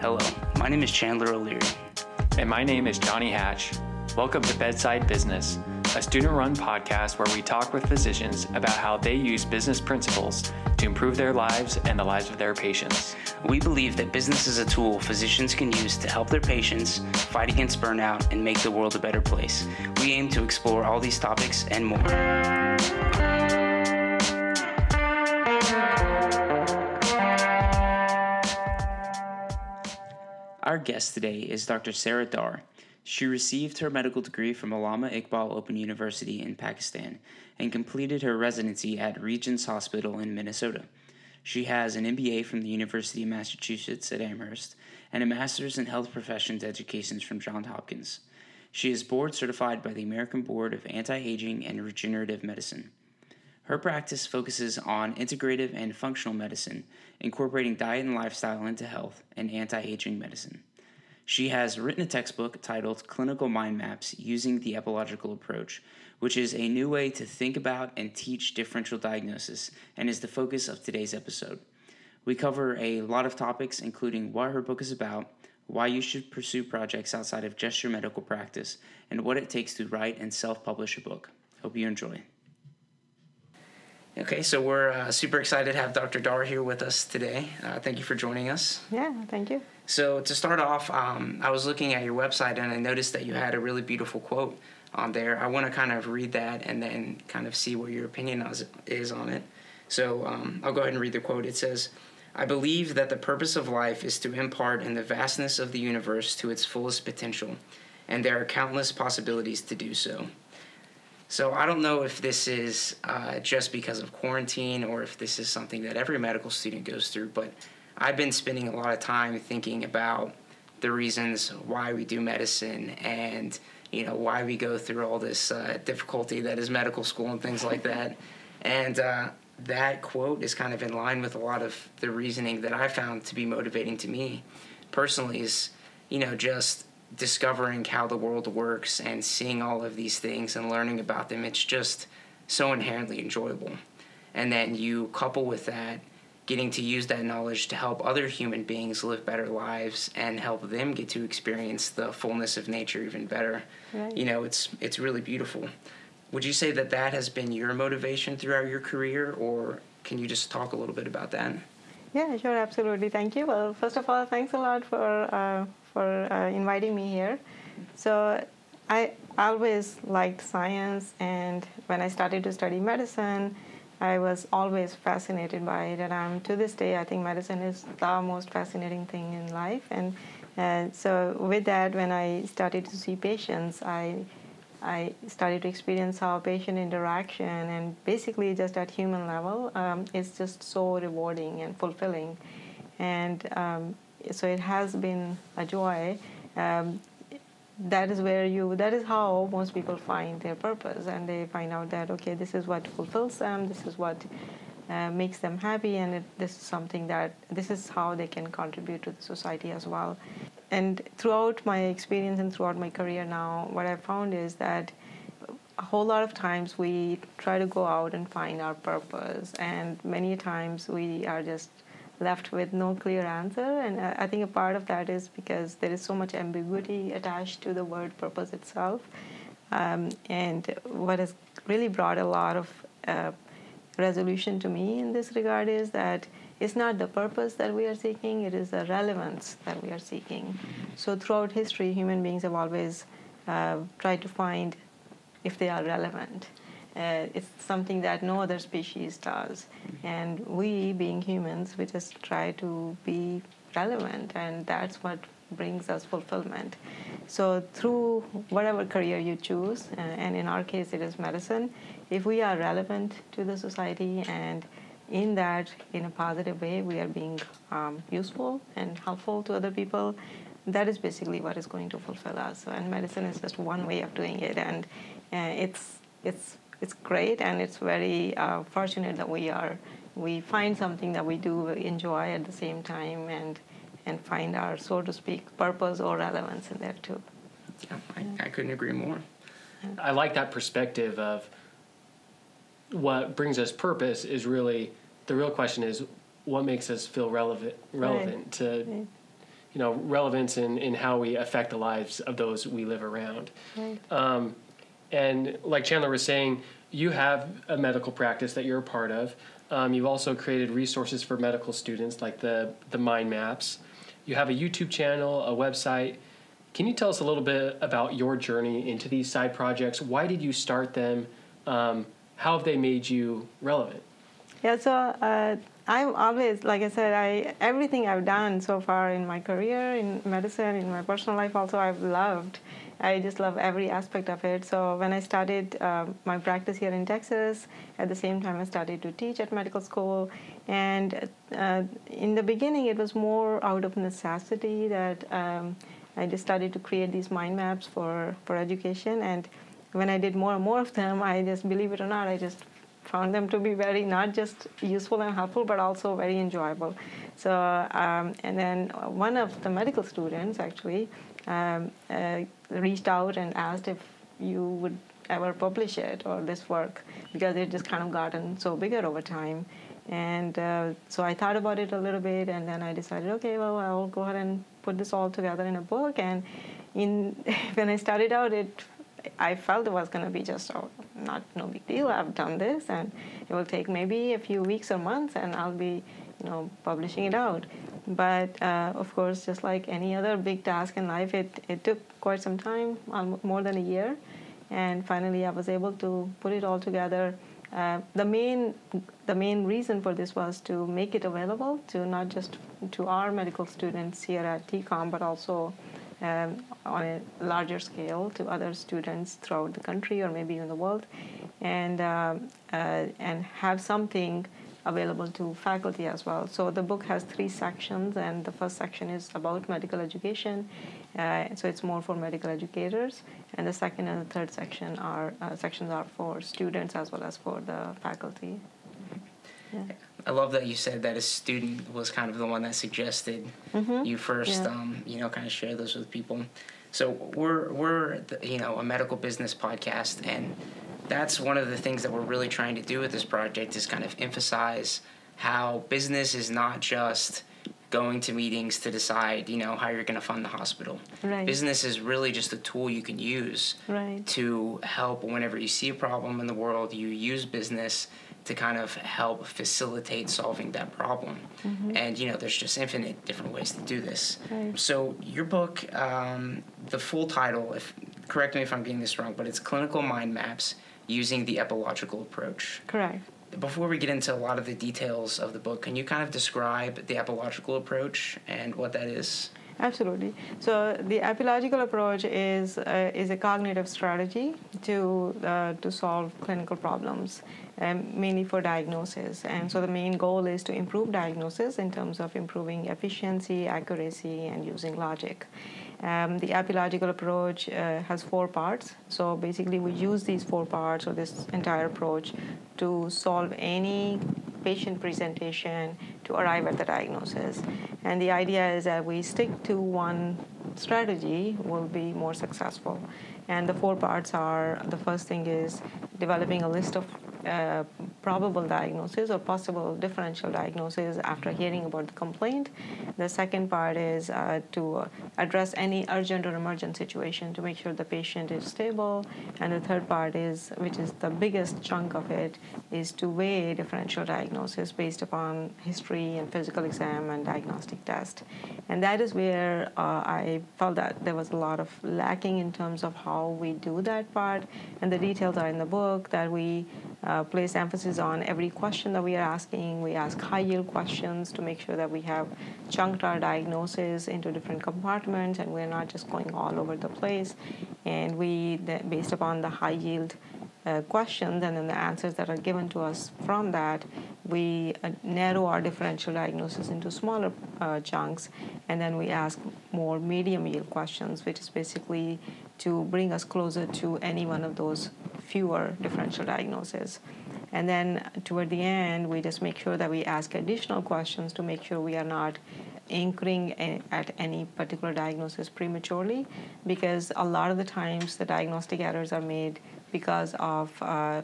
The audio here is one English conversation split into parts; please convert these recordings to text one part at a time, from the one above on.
Hello, my name is Chandler O'Leary. And my name is Johnny Hatch. Welcome to Bedside Business, a student run podcast where we talk with physicians about how they use business principles to improve their lives and the lives of their patients. We believe that business is a tool physicians can use to help their patients fight against burnout and make the world a better place. We aim to explore all these topics and more. Our guest today is Dr. Sarah Dar. She received her medical degree from Allama Iqbal Open University in Pakistan and completed her residency at Regions Hospital in Minnesota. She has an MBA from the University of Massachusetts at Amherst and a master's in health professions education from Johns Hopkins. She is board certified by the American Board of Anti Aging and Regenerative Medicine. Her practice focuses on integrative and functional medicine, incorporating diet and lifestyle into health and anti aging medicine. She has written a textbook titled Clinical Mind Maps Using the Epilogical Approach, which is a new way to think about and teach differential diagnosis and is the focus of today's episode. We cover a lot of topics, including what her book is about, why you should pursue projects outside of just your medical practice, and what it takes to write and self publish a book. Hope you enjoy. Okay, so we're uh, super excited to have Dr. Dar here with us today. Uh, thank you for joining us. Yeah, thank you. So, to start off, um, I was looking at your website and I noticed that you had a really beautiful quote on there. I want to kind of read that and then kind of see what your opinion is on it. So, um, I'll go ahead and read the quote. It says, I believe that the purpose of life is to impart in the vastness of the universe to its fullest potential, and there are countless possibilities to do so. So I don't know if this is uh, just because of quarantine or if this is something that every medical student goes through, but I've been spending a lot of time thinking about the reasons why we do medicine and you know why we go through all this uh, difficulty that is medical school and things like that. And uh, that quote is kind of in line with a lot of the reasoning that I found to be motivating to me personally. Is you know just discovering how the world works and seeing all of these things and learning about them, it's just so inherently enjoyable. And then you couple with that getting to use that knowledge to help other human beings live better lives and help them get to experience the fullness of nature even better. Right. You know, it's it's really beautiful. Would you say that that has been your motivation throughout your career or can you just talk a little bit about that? Yeah, sure, absolutely. Thank you. Well, first of all, thanks a lot for uh, for uh, inviting me here. So I always liked science, and when I started to study medicine, I was always fascinated by it. And um, to this day, I think medicine is the most fascinating thing in life. And uh, so with that, when I started to see patients, I I started to experience how patient interaction and basically just at human level um, is just so rewarding and fulfilling. And um, so it has been a joy. Um, that is where you that is how most people find their purpose. And they find out that okay this is what fulfills them this is what uh, makes them happy and it, this is something that this is how they can contribute to the society as well. And throughout my experience and throughout my career now what i found is that a whole lot of times we try to go out and find our purpose. And many times we are just left with no clear answer. And I think a part of that is because there is so much ambiguity attached to the word purpose itself. Um, and what has really brought a lot of uh, resolution to me in this regard is that it's not the purpose that we are seeking, it is the relevance that we are seeking. So, throughout history, human beings have always uh, tried to find if they are relevant. Uh, it's something that no other species does. And we, being humans, we just try to be relevant, and that's what brings us fulfillment. So, through whatever career you choose, uh, and in our case it is medicine, if we are relevant to the society and in that, in a positive way, we are being um, useful and helpful to other people, that is basically what is going to fulfill us. And medicine is just one way of doing it, and uh, it's it's it's great, and it's very uh, fortunate that we are we find something that we do enjoy at the same time, and and find our so to speak purpose or relevance in there too. Yeah, I, I couldn't agree more. I like that perspective of what brings us purpose is really the real question is what makes us feel relevant relevant right. to right. you know relevance in, in how we affect the lives of those we live around. Right. Um, and like Chandler was saying, you have a medical practice that you're a part of. Um, you've also created resources for medical students like the the mind maps. You have a YouTube channel, a website. Can you tell us a little bit about your journey into these side projects? Why did you start them? Um, how have they made you relevant? Yeah, so uh, I'm always, like I said, I everything I've done so far in my career, in medicine, in my personal life, also I've loved. I just love every aspect of it. So when I started uh, my practice here in Texas, at the same time I started to teach at medical school, and uh, in the beginning it was more out of necessity that um, I just started to create these mind maps for for education and when I did more and more of them, I just believe it or not, I just found them to be very not just useful and helpful, but also very enjoyable. So, um, and then one of the medical students actually um, uh, reached out and asked if you would ever publish it or this work because it just kind of gotten so bigger over time. And uh, so I thought about it a little bit, and then I decided, okay, well, I'll go ahead and put this all together in a book. And in when I started out, it I felt it was going to be just oh, not no big deal. I've done this, and it will take maybe a few weeks or months, and I'll be, you know, publishing it out. But uh, of course, just like any other big task in life, it it took quite some time, more than a year, and finally I was able to put it all together. Uh, the main the main reason for this was to make it available to not just to our medical students here at TCOM, but also um, on a larger scale to other students throughout the country or maybe in the world, and um, uh, and have something available to faculty as well. So the book has three sections, and the first section is about medical education. Uh, so it's more for medical educators, and the second and the third section are uh, sections are for students as well as for the faculty. Yeah. I love that you said that a student was kind of the one that suggested mm-hmm. you first, yeah. um, you know, kind of share those with people. So we're we're you know a medical business podcast, and that's one of the things that we're really trying to do with this project is kind of emphasize how business is not just going to meetings to decide, you know, how you're going to fund the hospital. Right. Business is really just a tool you can use right. to help whenever you see a problem in the world. You use business to kind of help facilitate solving that problem. Mm-hmm. And you know, there's just infinite different ways to do this. Right. So your book, um, the full title, if correct me if I'm getting this wrong, but it's Clinical Mind Maps using the epilogical approach. Correct. Before we get into a lot of the details of the book, can you kind of describe the epilogical approach and what that is? Absolutely. So the epilogical approach is uh, is a cognitive strategy to uh, to solve clinical problems, um, mainly for diagnosis. And so the main goal is to improve diagnosis in terms of improving efficiency, accuracy, and using logic. Um, the epilogical approach uh, has four parts. So basically, we use these four parts or this entire approach to solve any patient presentation to arrive at the diagnosis. And the idea is that we stick to one strategy, will be more successful. And the four parts are the first thing is developing a list of uh, probable diagnosis or possible differential diagnosis after hearing about the complaint. The second part is uh, to address any urgent or emergent situation to make sure the patient is stable. And the third part is, which is the biggest chunk of it, is to weigh differential diagnosis based upon history and physical exam and diagnostic test. And that is where uh, I felt that there was a lot of lacking in terms of how we do that part. And the details are in the book that we uh, place emphasis on every question that we are asking. We ask high yield questions to make sure that we have chunked our diagnosis into different compartments and we're not just going all over the place. And we, based upon the high yield uh, questions and then the answers that are given to us from that, we uh, narrow our differential diagnosis into smaller uh, chunks, and then we ask more medium yield questions, which is basically to bring us closer to any one of those fewer differential diagnoses. And then toward the end, we just make sure that we ask additional questions to make sure we are not anchoring at any particular diagnosis prematurely, because a lot of the times the diagnostic errors are made because of uh,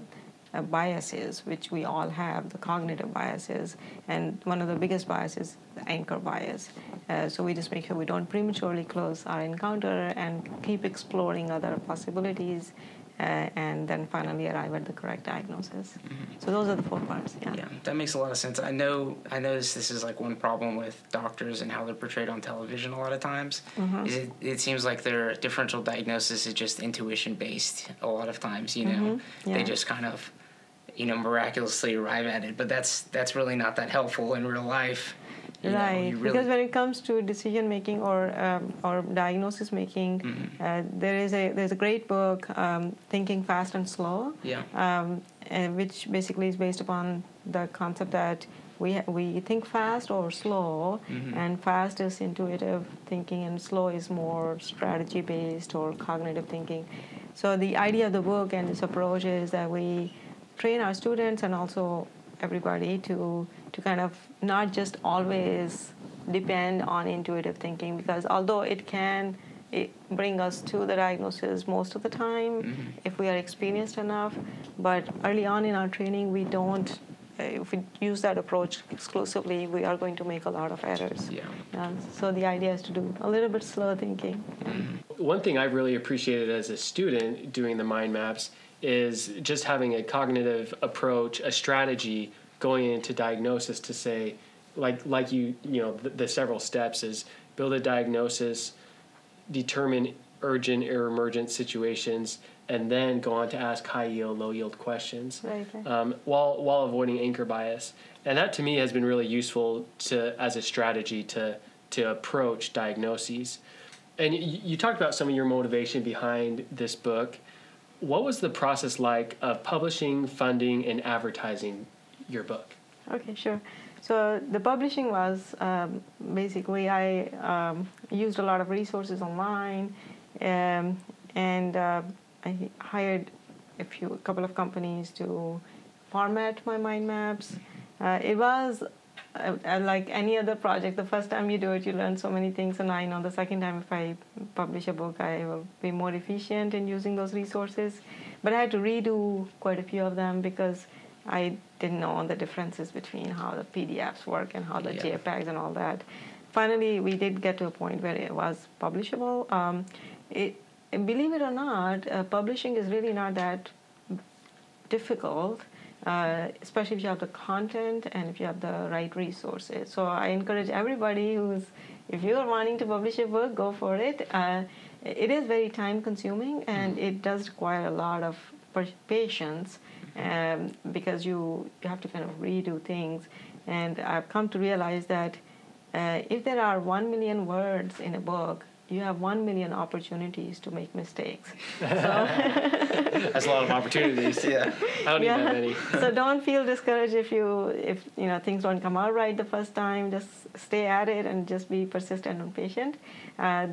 uh, biases, which we all have, the cognitive biases, and one of the biggest biases, the anchor bias. Uh, so we just make sure we don't prematurely close our encounter and keep exploring other possibilities uh, and then finally arrive at the correct diagnosis. Mm-hmm. So those are the four parts. Yeah. Yeah, that makes a lot of sense. I know. I notice this is like one problem with doctors and how they're portrayed on television a lot of times. Mm-hmm. Is it, it seems like their differential diagnosis is just intuition based a lot of times. You know, mm-hmm. yeah. they just kind of, you know, miraculously arrive at it. But that's that's really not that helpful in real life. You right, know, really because when it comes to decision making or um, or diagnosis making, mm-hmm. uh, there is a there's a great book, um, Thinking Fast and Slow, yeah, um, which basically is based upon the concept that we we think fast or slow, mm-hmm. and fast is intuitive thinking, and slow is more strategy based or cognitive thinking. So the idea of the book and this approach is that we train our students and also everybody to to kind of not just always depend on intuitive thinking because although it can it bring us to the diagnosis most of the time mm-hmm. if we are experienced enough but early on in our training we don't uh, if we use that approach exclusively we are going to make a lot of errors yeah. Um, so the idea is to do a little bit slow thinking mm-hmm. one thing i've really appreciated as a student doing the mind maps is just having a cognitive approach a strategy going into diagnosis to say like like you you know the, the, several steps is build a diagnosis determine urgent or emergent situations and then go on to ask high yield low yield questions right, Um, while while avoiding anchor bias. And that to me has been really useful to as a strategy to to approach diagnoses. And you, you talked about some of your motivation behind this book. What was the process like of publishing funding and advertising your book? Okay, sure. So the publishing was um, basically I um, used a lot of resources online, um, and uh, I hired a few, a couple of companies to format my mind maps. Uh, it was uh, uh, like any other project. The first time you do it, you learn so many things, and I know the second time if I publish a book, I will be more efficient in using those resources. But I had to redo quite a few of them because I didn't know the differences between how the PDFs work and how the yeah. JPEGs and all that. Finally, we did get to a point where it was publishable. Um, it, believe it or not, uh, publishing is really not that difficult, uh, especially if you have the content and if you have the right resources. So I encourage everybody who's, if you're wanting to publish a book, go for it. Uh, it is very time consuming and mm-hmm. it does require a lot of patience um, because you, you have to kind of redo things. And I've come to realize that uh, if there are one million words in a book, you have one million opportunities to make mistakes. So That's a lot of opportunities. Yeah, I don't yeah. need that many. so don't feel discouraged if you if you know things don't come out right the first time. Just stay at it and just be persistent and patient. Uh, uh,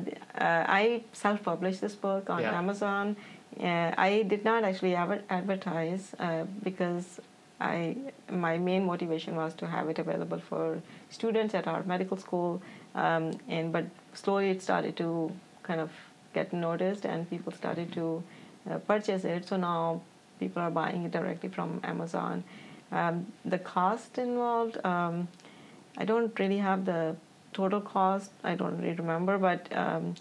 I self-published this book on yeah. Amazon I did not actually advertise uh, because I my main motivation was to have it available for students at our medical school, um, and but slowly it started to kind of get noticed and people started to uh, purchase it. So now people are buying it directly from Amazon. Um, the cost involved, um, I don't really have the total cost. I don't really remember, but um,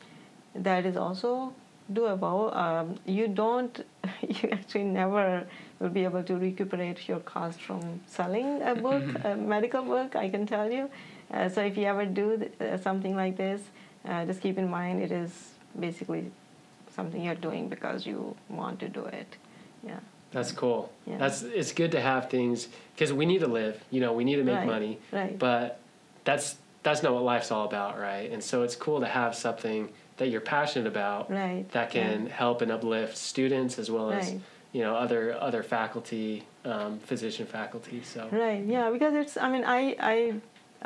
that is also doable. Um, you don't, you actually never will be able to recuperate your cost from selling a book, mm-hmm. a medical book, I can tell you. Uh, so if you ever do th- uh, something like this, uh, just keep in mind it is basically something you're doing because you want to do it. Yeah. That's cool. Yeah. That's it's good to have things because we need to live. You know, we need to make right. money. Right. But that's that's not what life's all about, right? And so it's cool to have something that you're passionate about right. that can yeah. help and uplift students as well as right. you know other other faculty um, physician faculty so right yeah because it's i mean i i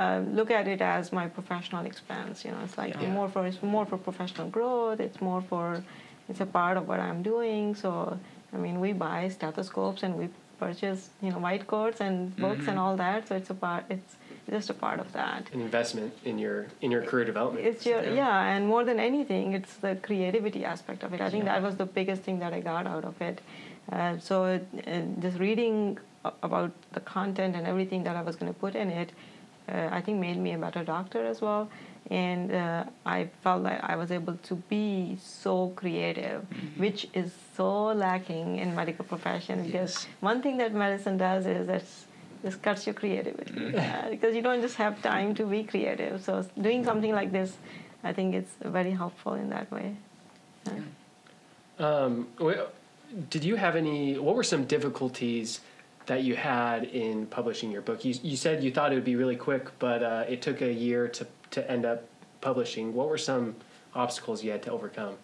uh, look at it as my professional expense you know it's like yeah. more for it's more for professional growth it's more for it's a part of what i'm doing so i mean we buy stethoscopes and we purchase you know white coats and books mm-hmm. and all that so it's a part it's just a part of that. An investment in your in your career development. It's your yeah, yeah and more than anything, it's the creativity aspect of it. I think yeah. that was the biggest thing that I got out of it. Uh, so uh, just reading about the content and everything that I was going to put in it, uh, I think made me a better doctor as well. And uh, I felt like I was able to be so creative, mm-hmm. which is so lacking in medical profession. Because yes. one thing that medicine does is that just cuts your creativity uh, because you don't just have time to be creative. So doing something like this, I think it's very helpful in that way. Um, did you have any? What were some difficulties that you had in publishing your book? You, you said you thought it would be really quick, but uh, it took a year to to end up publishing. What were some obstacles you had to overcome?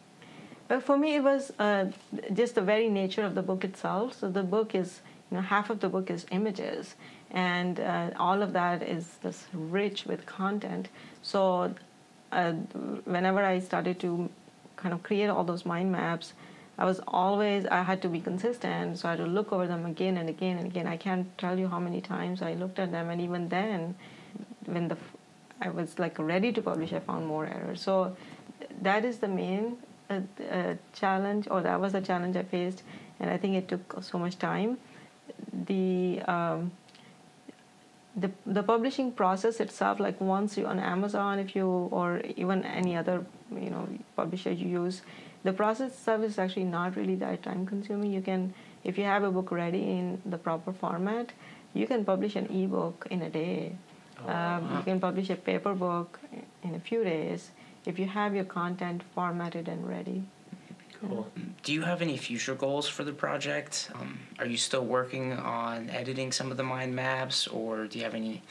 Well, for me, it was uh, just the very nature of the book itself. So the book is, you know, half of the book is images, and uh, all of that is just rich with content. So uh, whenever I started to kind of create all those mind maps, I was always I had to be consistent, so I had to look over them again and again and again. I can't tell you how many times I looked at them, and even then, when the I was like ready to publish, I found more errors. So that is the main uh, uh, challenge, or that was the challenge I faced, and I think it took so much time. The um, the the publishing process itself, like once you on Amazon, if you or even any other you know publisher you use the process itself is actually not really that time consuming. You can, if you have a book ready in the proper format, you can publish an ebook in a day. Oh, um, wow. You can publish a paper book in a few days if you have your content formatted and ready. Cool. Do you have any future goals for the project? Um, are you still working on editing some of the mind maps, or do you have any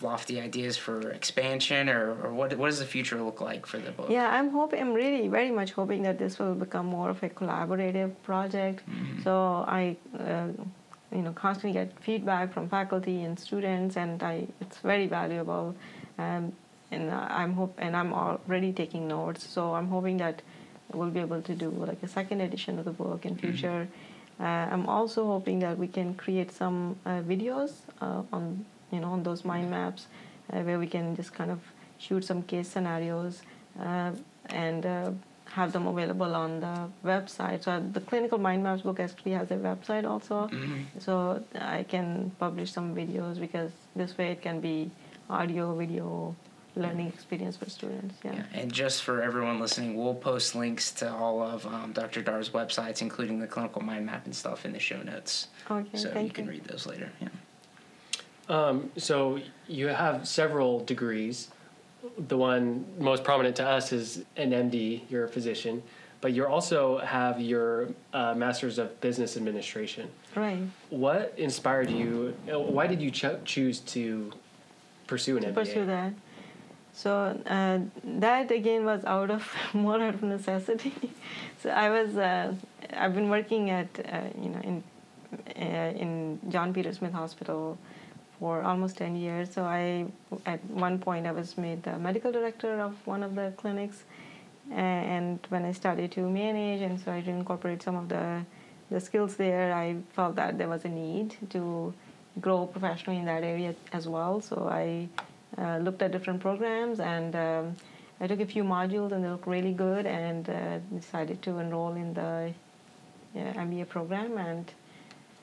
lofty ideas for expansion, or, or what what does the future look like for the book? Yeah, I'm hoping. I'm really very much hoping that this will become more of a collaborative project. Mm-hmm. So I. Uh, you know, constantly get feedback from faculty and students, and I, it's very valuable. Um, and I'm hope, and I'm already taking notes. So I'm hoping that we'll be able to do like a second edition of the book in mm-hmm. future. Mm-hmm. Uh, I'm also hoping that we can create some uh, videos uh, on you know on those mind maps uh, where we can just kind of shoot some case scenarios uh, and uh, have them available on the website. So the clinical mind maps book actually has a website also. Mm-hmm. So I can publish some videos because this way it can be audio, video, learning experience for students. Yeah. yeah. And just for everyone listening, we'll post links to all of um, Dr. Dar's websites, including the clinical mind map and stuff, in the show notes. Okay. So you, you can read those later. Yeah. Um, so you have several degrees. The one most prominent to us is an MD. You're a physician, but you also have your uh, Master's of Business Administration. Right. What inspired you? Why did you ch- choose to pursue an to MBA? Pursue that. So uh, that again was out of more out of necessity. so I was uh, I've been working at uh, you know in uh, in John Peter Smith Hospital for almost 10 years. So I, at one point, I was made the medical director of one of the clinics. And when I started to manage, and so I to incorporate some of the the skills there, I felt that there was a need to grow professionally in that area as well. So I uh, looked at different programs and um, I took a few modules and they looked really good and uh, decided to enroll in the uh, MBA program and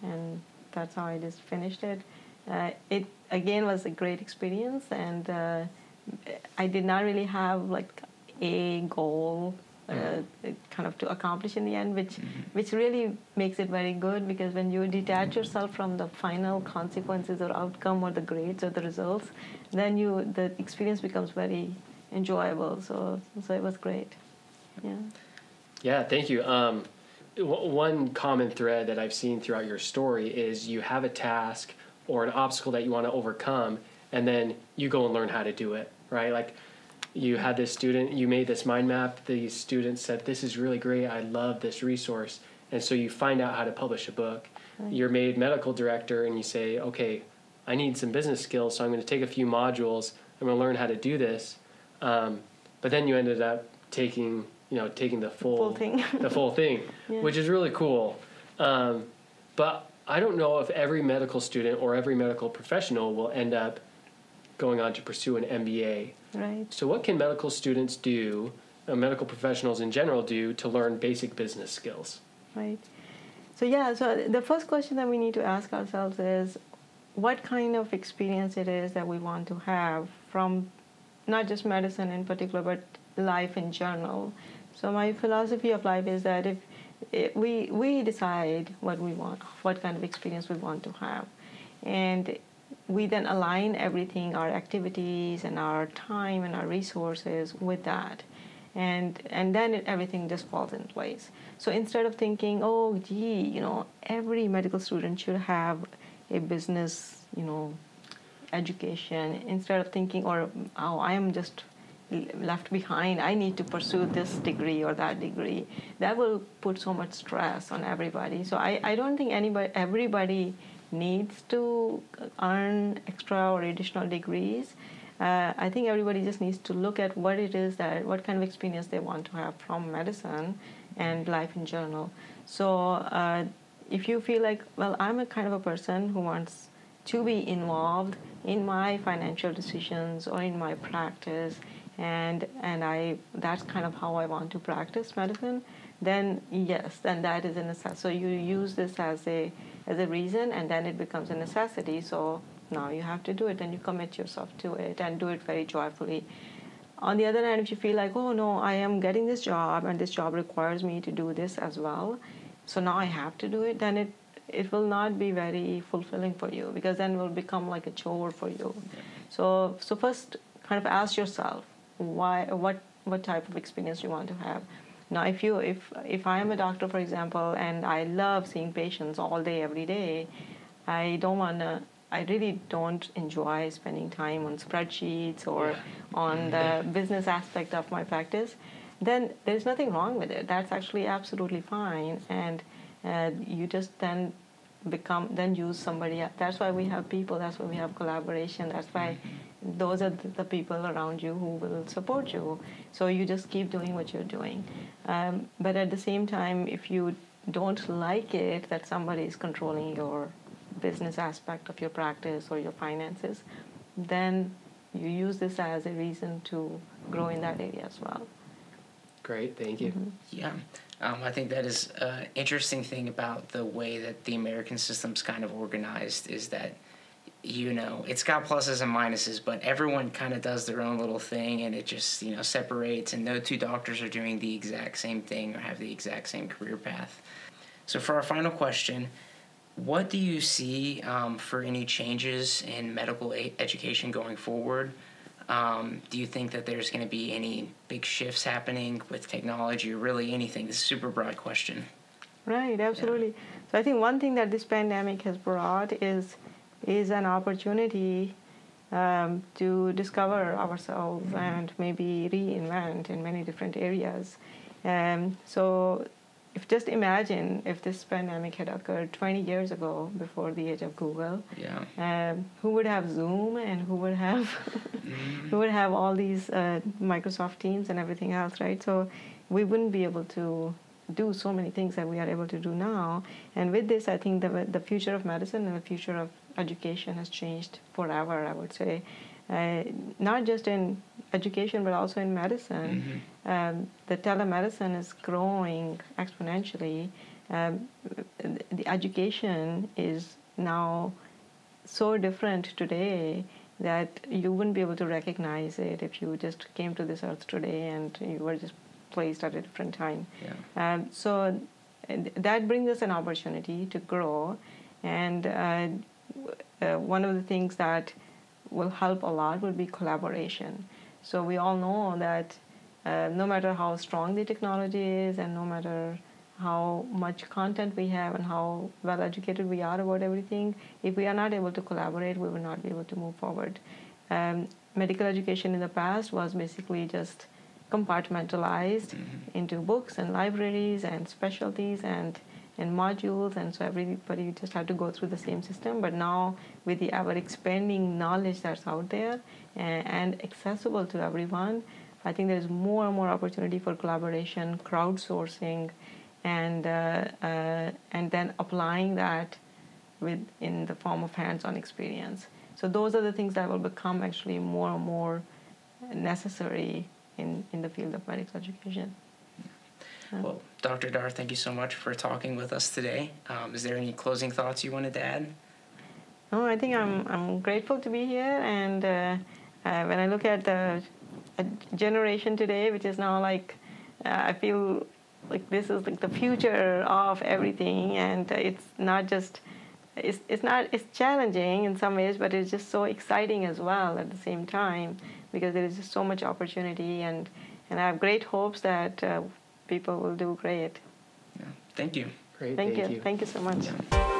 and that's how I just finished it uh, it again was a great experience, and uh, I did not really have like a goal uh, kind of to accomplish in the end, which mm-hmm. which really makes it very good because when you detach yourself from the final consequences or outcome or the grades or the results, then you the experience becomes very enjoyable. So so it was great. Yeah. Yeah. Thank you. Um, one common thread that I've seen throughout your story is you have a task or an obstacle that you want to overcome and then you go and learn how to do it right like you had this student you made this mind map the student said this is really great i love this resource and so you find out how to publish a book right. you're made medical director and you say okay i need some business skills so i'm going to take a few modules i'm going to learn how to do this um, but then you ended up taking you know taking the full, full thing the full thing yeah. which is really cool um, but I don't know if every medical student or every medical professional will end up going on to pursue an MBA. Right. So, what can medical students do, uh, medical professionals in general do, to learn basic business skills? Right. So yeah, so the first question that we need to ask ourselves is what kind of experience it is that we want to have from not just medicine in particular, but life in general. So my philosophy of life is that if we we decide what we want, what kind of experience we want to have, and we then align everything, our activities and our time and our resources with that, and and then it, everything just falls in place. So instead of thinking, oh, gee, you know, every medical student should have a business, you know, education, instead of thinking, or oh, I am just left behind. I need to pursue this degree or that degree. That will put so much stress on everybody. So i, I don't think anybody everybody needs to earn extra or additional degrees. Uh, i think everybody just needs to look at what it is that what kind of experience they want to have from medicine and life in general. So uh, if you feel like well i'm a kind of a person who wants to be involved in my financial decisions or in my practice and and I that's kind of how I want to practice medicine, then yes, then that is a necessity. So you use this as a as a reason, and then it becomes a necessity. So now you have to do it, and you commit yourself to it, and do it very joyfully. On the other hand, if you feel like, oh no, I am getting this job, and this job requires me to do this as well, so now I have to do it, then it it will not be very fulfilling for you because then it will become like a chore for you. So so first, kind of ask yourself why what what type of experience you want to have now if you if if i am a doctor for example and i love seeing patients all day every day i don't want to i really don't enjoy spending time on spreadsheets or yeah. on the mm-hmm. business aspect of my practice then there's nothing wrong with it that's actually absolutely fine and uh, you just then become then use somebody else. that's why we have people that's why we have collaboration that's why those are the people around you who will support you. So you just keep doing what you're doing. Um, but at the same time, if you don't like it that somebody is controlling your business aspect of your practice or your finances, then you use this as a reason to grow in that area as well. Great, thank you. Mm-hmm. Yeah, um, I think that is an interesting thing about the way that the American system's kind of organized is that you know, it's got pluses and minuses, but everyone kind of does their own little thing and it just, you know, separates and no two doctors are doing the exact same thing or have the exact same career path. So, for our final question, what do you see um, for any changes in medical a- education going forward? Um, do you think that there's going to be any big shifts happening with technology or really anything? This is a super broad question. Right, absolutely. Yeah. So, I think one thing that this pandemic has brought is is an opportunity um, to discover ourselves and maybe reinvent in many different areas. Um, so, if just imagine if this pandemic had occurred 20 years ago, before the age of Google, yeah. Um, who would have Zoom and who would have mm-hmm. who would have all these uh, Microsoft Teams and everything else, right? So, we wouldn't be able to do so many things that we are able to do now. And with this, I think the the future of medicine and the future of education has changed forever, I would say. Uh, not just in education, but also in medicine. Mm-hmm. Um, the telemedicine is growing exponentially. Um, the education is now so different today that you wouldn't be able to recognize it if you just came to this earth today and you were just placed at a different time. Yeah. Um, so that brings us an opportunity to grow and uh, uh, one of the things that will help a lot would be collaboration. So we all know that uh, no matter how strong the technology is and no matter how much content we have and how well educated we are about everything, if we are not able to collaborate, we will not be able to move forward. Um, medical education in the past was basically just compartmentalized mm-hmm. into books and libraries and specialties and and modules, and so everybody just have to go through the same system. But now, with the ever expanding knowledge that's out there and, and accessible to everyone, I think there's more and more opportunity for collaboration, crowdsourcing, and uh, uh, and then applying that with in the form of hands-on experience. So those are the things that will become actually more and more necessary in, in the field of medical education. Well, Dr. Dar, thank you so much for talking with us today. Um, is there any closing thoughts you wanted to add? Oh, I think I'm I'm grateful to be here, and uh, uh, when I look at the uh, generation today, which is now like, uh, I feel like this is like the future of everything, and uh, it's not just. It's, it's not it's challenging in some ways but it's just so exciting as well at the same time because there is just so much opportunity and and I have great hopes that uh, people will do great Yeah. Thank you. Great. thank, thank you. you. thank you so much Yeah.